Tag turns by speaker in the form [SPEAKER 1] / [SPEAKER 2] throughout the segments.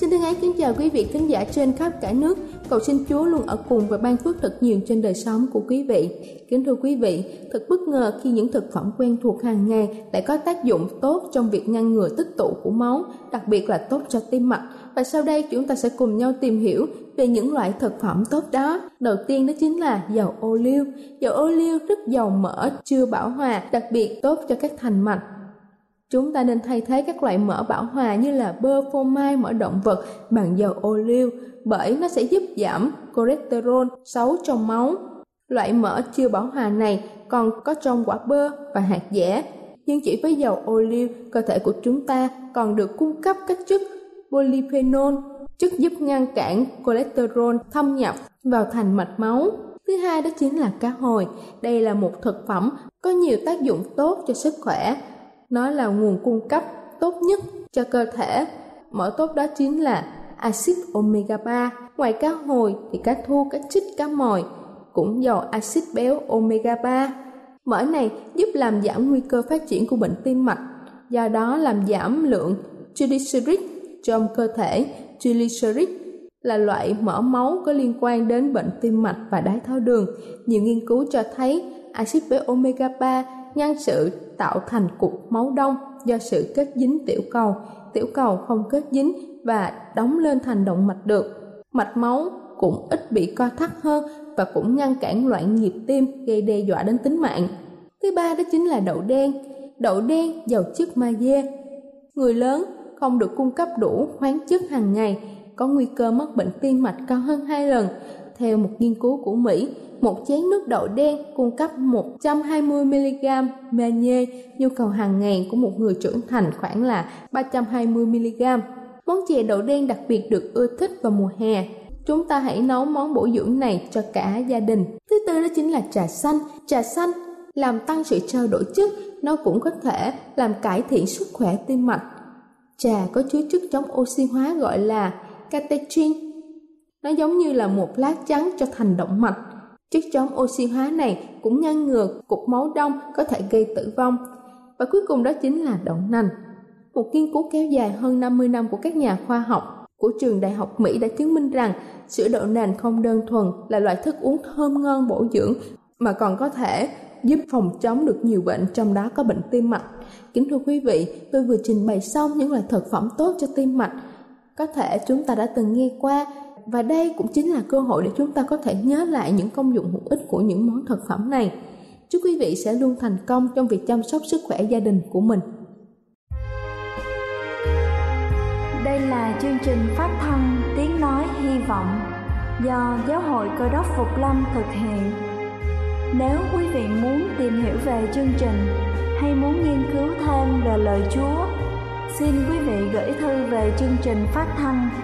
[SPEAKER 1] Ái kính chào quý vị khán giả trên khắp cả nước. Cầu xin Chúa luôn ở cùng và ban phước thật nhiều trên đời sống của quý vị. Kính thưa quý vị, thật bất ngờ khi những thực phẩm quen thuộc hàng ngày lại có tác dụng tốt trong việc ngăn ngừa tích tụ của máu, đặc biệt là tốt cho tim mạch. Và sau đây chúng ta sẽ cùng nhau tìm hiểu về những loại thực phẩm tốt đó. Đầu tiên đó chính là dầu ô liu. Dầu ô liu rất giàu mỡ, chưa bảo hòa, đặc biệt tốt cho các thành mạch Chúng ta nên thay thế các loại mỡ bảo hòa như là bơ, phô mai, mỡ động vật bằng dầu ô liu bởi nó sẽ giúp giảm cholesterol xấu trong máu. Loại mỡ chưa bảo hòa này còn có trong quả bơ và hạt dẻ. Nhưng chỉ với dầu ô liu, cơ thể của chúng ta còn được cung cấp các chất polyphenol, chất giúp ngăn cản cholesterol thâm nhập vào thành mạch máu. Thứ hai đó chính là cá hồi. Đây là một thực phẩm có nhiều tác dụng tốt cho sức khỏe nó là nguồn cung cấp tốt nhất cho cơ thể. Mỡ tốt đó chính là axit omega 3. Ngoài cá hồi thì cá thu, cá chích, cá mòi cũng giàu axit béo omega 3. Mỡ này giúp làm giảm nguy cơ phát triển của bệnh tim mạch, do đó làm giảm lượng triglycerid trong cơ thể. Triglycerid là loại mỡ máu có liên quan đến bệnh tim mạch và đái tháo đường. Nhiều nghiên cứu cho thấy axit béo omega 3 ngăn sự tạo thành cục máu đông do sự kết dính tiểu cầu. Tiểu cầu không kết dính và đóng lên thành động mạch được. Mạch máu cũng ít bị co thắt hơn và cũng ngăn cản loạn nhịp tim gây đe dọa đến tính mạng. Thứ ba đó chính là đậu đen. Đậu đen giàu chất magie. Người lớn không được cung cấp đủ khoáng chất hàng ngày, có nguy cơ mắc bệnh tim mạch cao hơn hai lần. Theo một nghiên cứu của Mỹ, một chén nước đậu đen cung cấp 120mg magie, nhu cầu hàng ngày của một người trưởng thành khoảng là 320mg. Món chè đậu đen đặc biệt được ưa thích vào mùa hè. Chúng ta hãy nấu món bổ dưỡng này cho cả gia đình. Thứ tư đó chính là trà xanh. Trà xanh làm tăng sự trao đổi chất, nó cũng có thể làm cải thiện sức khỏe tim mạch. Trà có chứa chất chống oxy hóa gọi là catechin. Nó giống như là một lá chắn cho thành động mạch Chất chống oxy hóa này cũng ngăn ngừa cục máu đông có thể gây tử vong. Và cuối cùng đó chính là đậu nành. Một nghiên cứu kéo dài hơn 50 năm của các nhà khoa học của trường đại học Mỹ đã chứng minh rằng sữa đậu nành không đơn thuần là loại thức uống thơm ngon bổ dưỡng mà còn có thể giúp phòng chống được nhiều bệnh trong đó có bệnh tim mạch. Kính thưa quý vị, tôi vừa trình bày xong những loại thực phẩm tốt cho tim mạch. Có thể chúng ta đã từng nghe qua và đây cũng chính là cơ hội để chúng ta có thể nhớ lại những công dụng hữu ích của những món thực phẩm này. Chúc quý vị sẽ luôn thành công trong việc chăm sóc sức khỏe gia đình của mình.
[SPEAKER 2] Đây là chương trình phát thanh Tiếng Nói Hy Vọng do Giáo hội Cơ đốc Phục Lâm thực hiện. Nếu quý vị muốn tìm hiểu về chương trình hay muốn nghiên cứu thêm về lời Chúa, xin quý vị gửi thư về chương trình phát thanh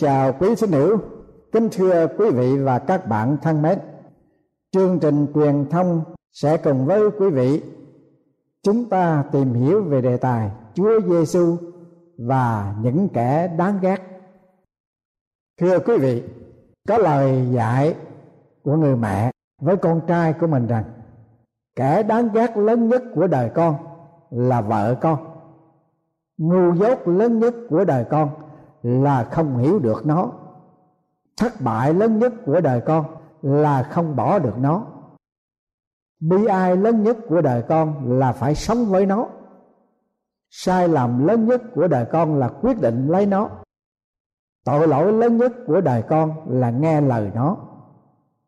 [SPEAKER 3] Chào quý thính hữu, kính thưa quý vị và các bạn thân mến. Chương trình truyền thông sẽ cùng với quý vị chúng ta tìm hiểu về đề tài Chúa Giêsu và những kẻ đáng ghét. Thưa quý vị, có lời dạy của người mẹ với con trai của mình rằng kẻ đáng ghét lớn nhất của đời con là vợ con ngu dốt lớn nhất của đời con là không hiểu được nó. Thất bại lớn nhất của đời con là không bỏ được nó. Bi ai lớn nhất của đời con là phải sống với nó. Sai lầm lớn nhất của đời con là quyết định lấy nó. Tội lỗi lớn nhất của đời con là nghe lời nó.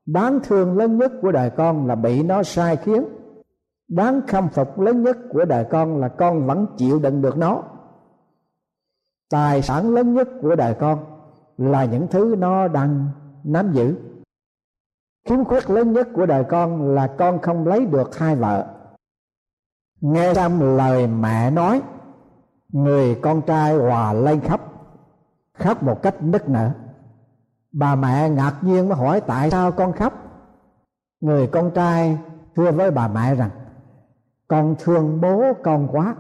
[SPEAKER 3] Đáng thương lớn nhất của đời con là bị nó sai khiến. Đáng khâm phục lớn nhất của đời con là con vẫn chịu đựng được nó tài sản lớn nhất của đời con là những thứ nó đang nắm giữ. Khiếm khuyết lớn nhất của đời con là con không lấy được hai vợ. Nghe xong lời mẹ nói, người con trai hòa lên khóc khóc một cách nức nở. Bà mẹ ngạc nhiên mới hỏi tại sao con khóc. Người con trai thưa với bà mẹ rằng, con thương bố con quá.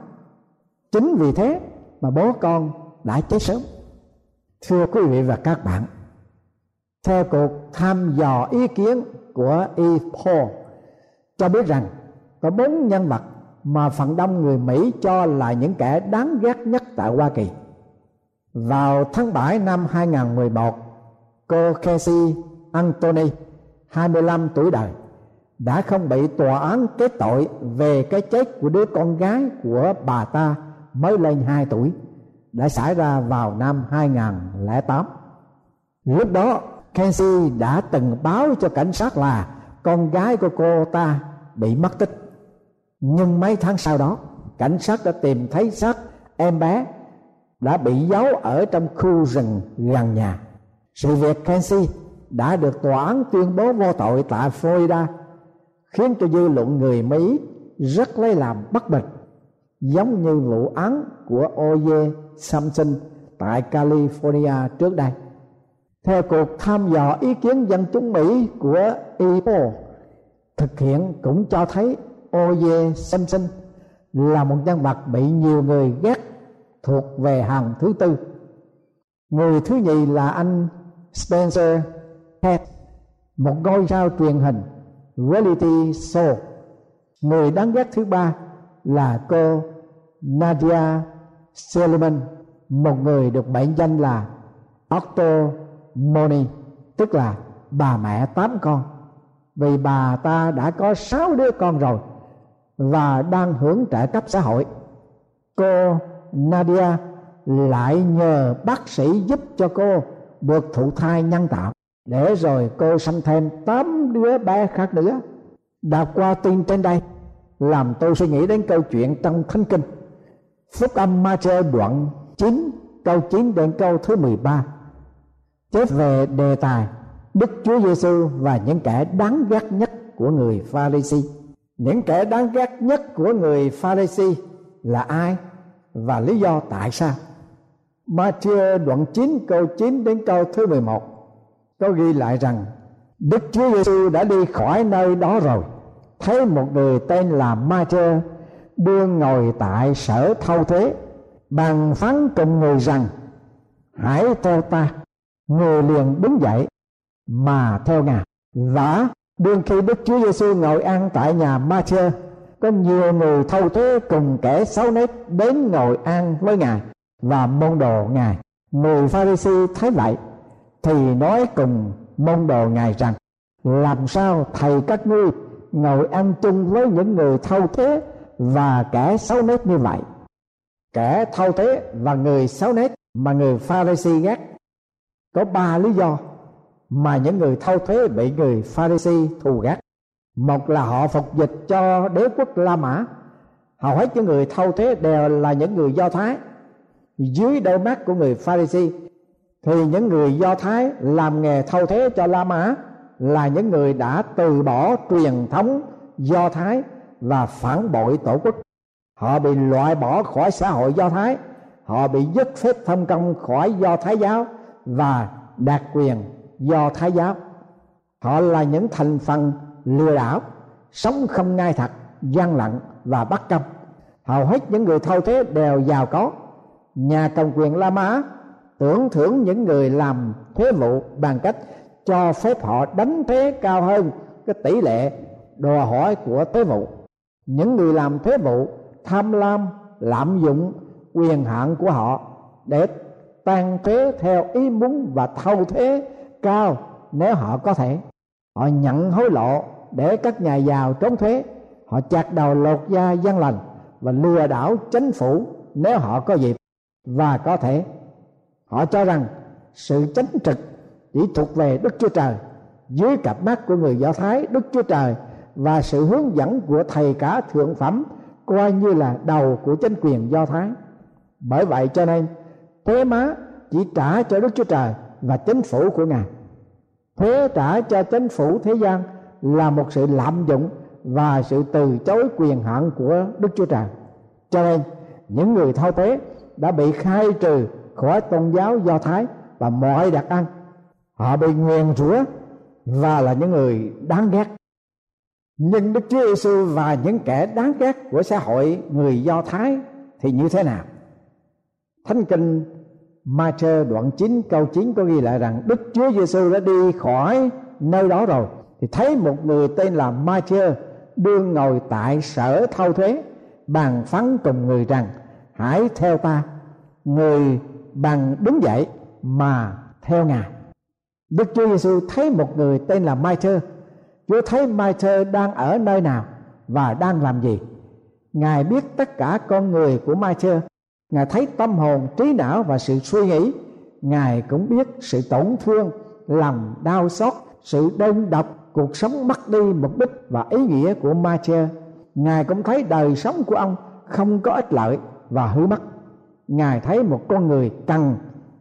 [SPEAKER 3] Chính vì thế mà bố con đã chết sớm thưa quý vị và các bạn theo cuộc thăm dò ý kiến của E. Paul cho biết rằng có bốn nhân vật mà phần đông người Mỹ cho là những kẻ đáng ghét nhất tại Hoa Kỳ. Vào tháng 7 năm 2011, cô Casey Anthony, 25 tuổi đời, đã không bị tòa án kết tội về cái chết của đứa con gái của bà ta mới lên 2 tuổi đã xảy ra vào năm 2008. Lúc đó Kenzie đã từng báo cho cảnh sát là con gái của cô ta bị mất tích. Nhưng mấy tháng sau đó, cảnh sát đã tìm thấy xác em bé đã bị giấu ở trong khu rừng gần nhà. Sự việc Kenzie đã được tòa án tuyên bố vô tội tại Florida khiến cho dư luận người Mỹ rất lấy làm bất bình giống như vụ án của O.J. Samson tại California trước đây. Theo cuộc thăm dò ý kiến dân chúng Mỹ của EPO thực hiện cũng cho thấy O.J. Simpson là một nhân vật bị nhiều người ghét thuộc về hàng thứ tư. Người thứ nhì là anh Spencer Head, một ngôi sao truyền hình reality show. Người đáng ghét thứ ba là cô Nadia Solomon, một người được mệnh danh là Octomoni, tức là bà mẹ tám con. Vì bà ta đã có sáu đứa con rồi và đang hưởng trợ cấp xã hội. Cô Nadia lại nhờ bác sĩ giúp cho cô được thụ thai nhân tạo. Để rồi cô sanh thêm tám đứa bé khác nữa. Đọc qua tin trên đây, làm tôi suy nghĩ đến câu chuyện trong thánh kinh phúc âm Matthew đoạn 9 câu 9 đến câu thứ 13 chép về đề tài, Đức Chúa Giêsu và những kẻ đáng ghét nhất của người Pha-ri-si. Những kẻ đáng ghét nhất của người Pha-ri-si là ai và lý do tại sao? Matthew đoạn 9 câu 9 đến câu thứ 11 có ghi lại rằng, Đức Chúa Giêsu đã đi khỏi nơi đó rồi, thấy một người tên là Matthew đương ngồi tại sở thâu thuế bàn phán cùng người rằng, hãy theo ta. Người liền đứng dậy, mà theo ngài. Và đương khi đức chúa giêsu ngồi ăn tại nhà ma chơ có nhiều người thâu thuế cùng kẻ xấu nết đến ngồi ăn với ngài và môn đồ ngài. Người Pha-ri-si thấy vậy, thì nói cùng môn đồ ngài rằng, làm sao thầy các ngươi ngồi ăn chung với những người thâu thuế và kẻ xấu nết như vậy. Kẻ thâu thuế và người xấu nết mà người pharisee ghét. Có ba lý do mà những người thâu thuế bị người pharisee thù ghét. Một là họ phục dịch cho đế quốc la mã. Hầu hết những người thâu thuế đều là những người do thái. Dưới đôi mắt của người pharisee thì những người do thái làm nghề thâu thuế cho la mã là những người đã từ bỏ truyền thống do thái và phản bội tổ quốc. Họ bị loại bỏ khỏi xã hội do thái. Họ bị dứt phép thông công khỏi do thái giáo và đạt quyền do thái giáo. Họ là những thành phần lừa đảo, sống không ngay thật, gian lận và bắt công. hầu hết những người thâu thuế đều giàu có. Nhà cầm quyền la mã tưởng thưởng những người làm thuế vụ bằng cách cho phép họ đánh thuế cao hơn cái tỷ lệ đòi hỏi của thuế vụ những người làm thuế vụ tham lam, lạm dụng quyền hạn của họ để tan thuế theo ý muốn và thâu thuế cao nếu họ có thể. Họ nhận hối lộ để các nhà giàu trốn thuế. Họ chặt đầu lột da dân lành và lừa đảo chính phủ nếu họ có dịp và có thể. Họ cho rằng sự chánh trực chỉ thuộc về đức chúa trời, dưới cặp mắt của người do thái, đức chúa trời và sự hướng dẫn của thầy cả thượng phẩm coi như là đầu của chính quyền do thái. Bởi vậy cho nên thuế má chỉ trả cho đức chúa trời và chính phủ của ngài. Thuế trả cho chính phủ thế gian là một sự lạm dụng và sự từ chối quyền hạn của đức chúa trời. Cho nên, những người thao thuế đã bị khai trừ khỏi tôn giáo do thái và mọi đặc ăn. Họ bị nguyền rủa và là những người đáng ghét nhưng Đức Chúa Giêsu và những kẻ đáng ghét của xã hội, người Do Thái, thì như thế nào? Thánh kinh Matthew đoạn 9 câu 9 có ghi lại rằng Đức Chúa Giêsu đã đi khỏi nơi đó rồi thì thấy một người tên là Matthew đương ngồi tại sở thâu thuế, bàn phán cùng người rằng, hãy theo ta, người bằng đứng dậy mà theo ngài Đức Chúa Giêsu thấy một người tên là Matthew Chúa thấy Mai-thơ đang ở nơi nào và đang làm gì. Ngài biết tất cả con người của Mai-thơ. Ngài thấy tâm hồn, trí não và sự suy nghĩ. Ngài cũng biết sự tổn thương, lòng đau xót, sự đơn độc, cuộc sống mất đi mục đích và ý nghĩa của Ma-thơ. Ngài cũng thấy đời sống của ông không có ích lợi và hư mất. Ngài thấy một con người cần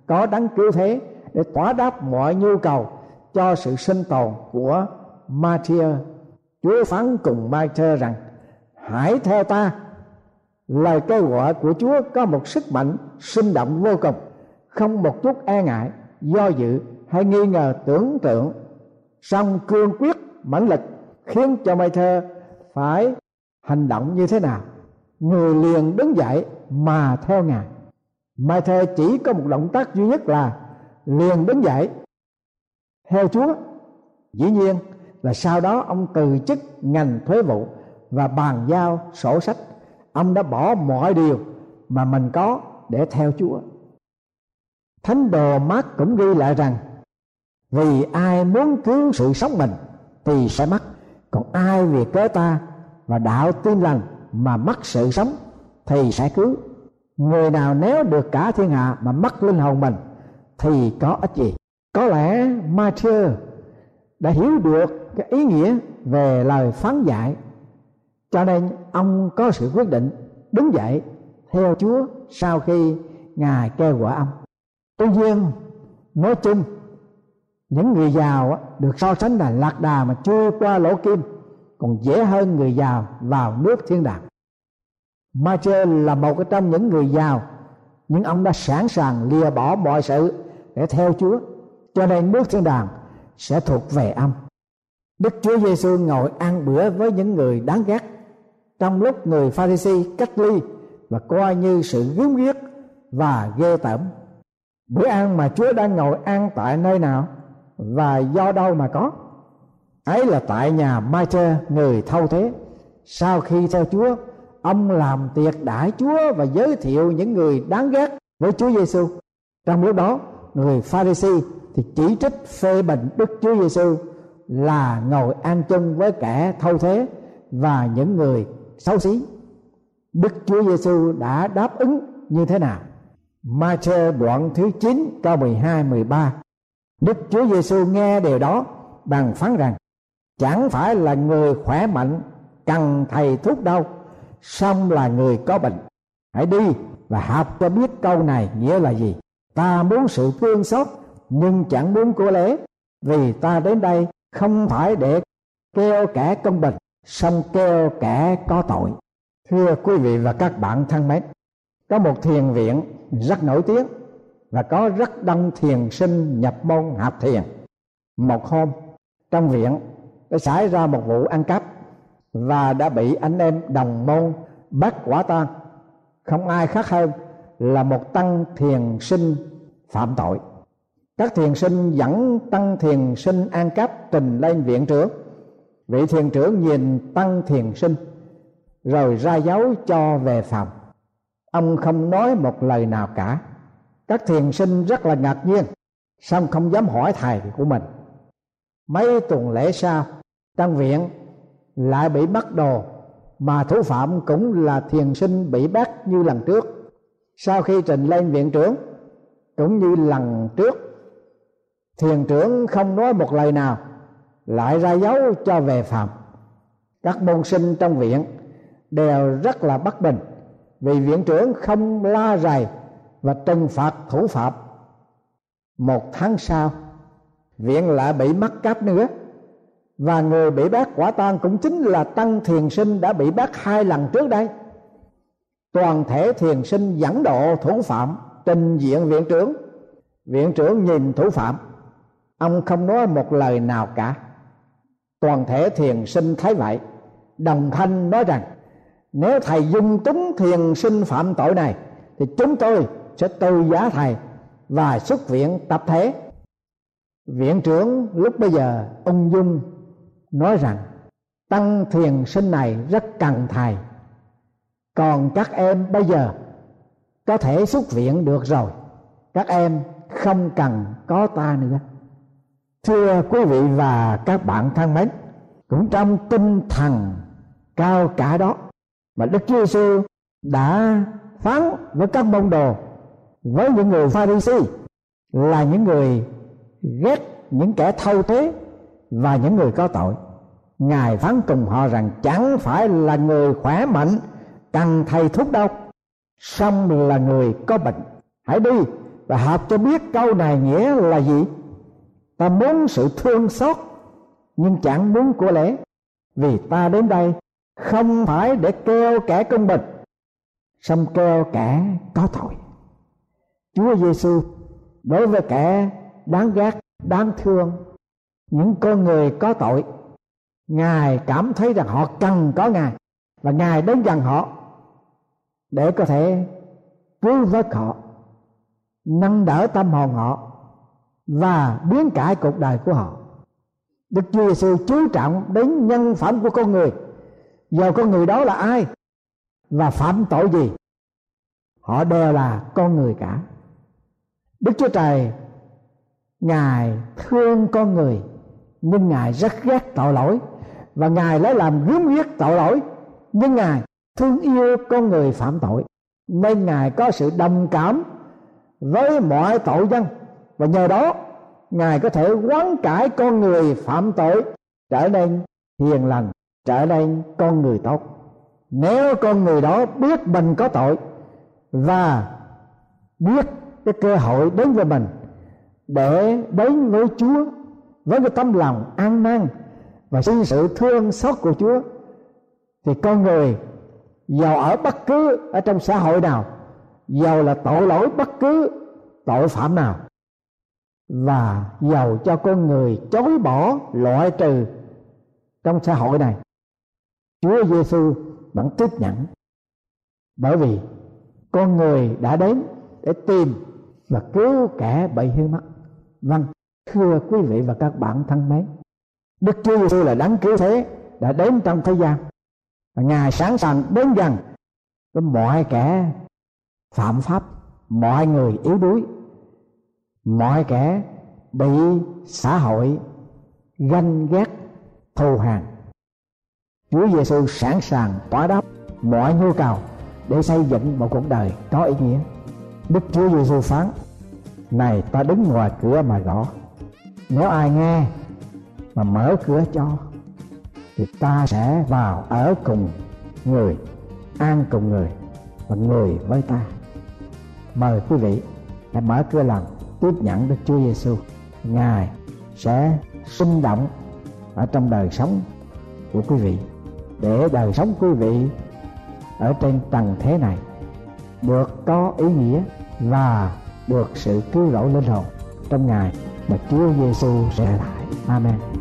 [SPEAKER 3] có đấng cứu thế để tỏa đáp mọi nhu cầu cho sự sinh tồn của Matthew, Chúa phán cùng Matthew rằng, hãy theo ta. Lời kêu gọi của Chúa có một sức mạnh sinh động vô cùng, không một chút e ngại, do dự hay nghi ngờ tưởng tượng. Song cương quyết, mãnh lực khiến cho Matthew phải hành động như thế nào? Người liền đứng dậy mà theo ngài. Matthew chỉ có một động tác duy nhất là liền đứng dậy. Theo Chúa. Dĩ nhiên là sau đó ông từ chức ngành thuế vụ và bàn giao sổ sách. Ông đã bỏ mọi điều mà mình có để theo chúa. Thánh đồ mát cũng ghi lại rằng, vì ai muốn cứu sự sống mình thì sẽ mất còn ai vì cớ ta và đạo tin lành mà mất sự sống thì sẽ cứu. Người nào nếu được cả thiên hạ mà mất linh hồn mình thì có ích gì? Có lẽ Matthew đã hiểu được cái ý nghĩa về lời phán dạy. Cho nên ông có sự quyết định đứng dậy theo Chúa sau khi ngài kêu gọi ông. Tuy nhiên, nói chung, những người giàu được so sánh là lạc đà mà chưa qua lỗ kim, còn dễ hơn người giàu vào nước thiên đàng. Matthew là một trong những người giàu nhưng ông đã sẵn sàng lìa bỏ mọi sự để theo Chúa. Cho nên nước thiên đàng sẽ thuộc về ông Đức Chúa Giêsu ngồi ăn bữa với những người đáng ghét trong lúc người Pharisee cách ly và coi như sự gớm ghiếc và ghê tởm. Bữa ăn mà Chúa đang ngồi ăn tại nơi nào và do đâu mà có? Ấy là tại nhà mai chơ người thâu thế. Sau khi theo Chúa, ông làm tiệc đãi Chúa và giới thiệu những người đáng ghét với Chúa Giêsu. Trong lúc đó, người Pharisee thì chỉ trích phê bình Đức Chúa Giêsu là ngồi an chung với kẻ thâu thế và những người xấu xí Đức Chúa Giêsu đã đáp ứng như thế nào? Ma-thơ đoạn thứ 9 câu 12 13. Đức Chúa Giêsu nghe điều đó bằng phán rằng chẳng phải là người khỏe mạnh cần thầy thuốc đâu, song là người có bệnh. Hãy đi và học cho biết câu này nghĩa là gì. Ta muốn sự thương xót nhưng chẳng muốn của lễ vì ta đến đây không phải để kêu kẻ công bình, song kêu kẻ có tội. Thưa quý vị và các bạn thân mến, có một thiền viện rất nổi tiếng và có rất đông thiền sinh nhập môn học thiền. Một hôm, trong viện, đã xảy ra một vụ ăn cắp và đã bị anh em đồng môn bắt quả tang. Không ai khác hơn là một tăng thiền sinh phạm tội các thiền sinh dẫn tăng thiền sinh an cáp trình lên viện trưởng. Vị thiền trưởng nhìn tăng thiền sinh, rồi ra dấu cho về phòng. Ông không nói một lời nào cả. Các thiền sinh rất là ngạc nhiên, song không dám hỏi thầy của mình. Mấy tuần lễ sau, trong viện lại bị bắt đồ, mà thủ phạm cũng là thiền sinh bị bắt như lần trước. Sau khi trình lên viện trưởng, cũng như lần trước thiền trưởng không nói một lời nào, lại ra dấu cho về phạm các môn sinh trong viện đều rất là bất bình, vì viện trưởng không la rầy và trừng phạt thủ phạm. Một tháng sau, viện lại bị mắc cáp nữa, và người bị bắt quả tang cũng chính là tăng thiền sinh đã bị bắt hai lần trước đây. Toàn thể thiền sinh dẫn độ thủ phạm trình diện viện trưởng. Viện trưởng nhìn thủ phạm ông không nói một lời nào cả. Toàn thể thiền sinh thấy vậy, đồng thanh nói rằng, nếu thầy dung túng thiền sinh phạm tội này, thì chúng tôi sẽ tư giá thầy và xuất viện tập thể. Viện trưởng lúc bây giờ, ung dung, nói rằng, tăng thiền sinh này rất cần thầy. Còn các em bây giờ có thể xuất viện được rồi. Các em không cần có ta nữa thưa quý vị và các bạn thân mến, cũng trong tinh thần cao cả đó mà đức chúa giêsu đã phán với các môn đồ, với những người pharisee là những người ghét những kẻ thâu thuế và những người có tội. Ngài phán cùng họ rằng chẳng phải là người khỏe mạnh, cần thầy thuốc đâu, song là người có bệnh. Hãy đi và học cho biết câu này nghĩa là gì ta muốn sự thương xót, nhưng chẳng muốn của lễ vì ta đến đây không phải để kêu kẻ công bình song kêu kẻ có tội. Chúa giêsu đối với kẻ đáng ghét, đáng thương, những con người có tội, ngài cảm thấy rằng họ cần có ngài, và ngài đến gần họ để có thể cứu vớt họ, nâng đỡ tâm hồn họ và biến cải cuộc đời của họ. Đức Chúa Giêsu chú trọng đến nhân phẩm của con người. Giờ con người đó là ai Và phạm tội gì? Họ đều là con người cả. Đức Chúa Trời, Ngài thương con người, Nhưng Ngài rất ghét tội lỗi, Và Ngài lấy làm gớm ghiếc tội lỗi, Nhưng Ngài thương yêu con người phạm tội. Nên Ngài có sự đồng cảm Với mọi tội dân. Và nhờ đó, ngài có thể quán cải con người phạm tội, trở nên hiền lành, trở nên con người tốt. Nếu con người đó biết mình có tội và biết cái cơ hội đến với mình để đến với Chúa, với cái tâm lòng an năn và xin sự thương xót của Chúa, thì con người giàu ở bất cứ ở trong xã hội nào, giàu là tội lỗi bất cứ tội phạm nào và giàu cho con người chối bỏ loại trừ trong xã hội này. Chúa Giêsu vẫn tiếp nhận. Bởi vì con người đã đến để tìm và cứu kẻ bị hư mất. Vâng thưa quý vị và các bạn thân mến, Đức Chúa Giêsu là đấng cứu thế đã đến trong thế gian. Và ngài sẵn sàng đến gần với mọi kẻ phạm pháp, mọi người yếu đuối mọi kẻ bị xã hội ganh ghét thù hằn Chúa Giêsu sẵn sàng tỏa đáp mọi nhu cầu để xây dựng một cuộc đời có ý nghĩa. Đức Chúa Giêsu phán: "Này ta đứng ngoài cửa mà gõ. Nếu ai nghe mà mở cửa cho thì ta sẽ vào ở cùng người, an cùng người và người với ta." Mời quý vị hãy mở cửa lòng tiếp nhận Đức Chúa Giêsu. Ngài sẽ sinh động ở trong đời sống của quý vị, để đời sống quý vị ở trên tầng thế này được có ý nghĩa và được sự cứu rỗi linh hồn trong ngày mà Chúa Giêsu sẽ lại. Amen.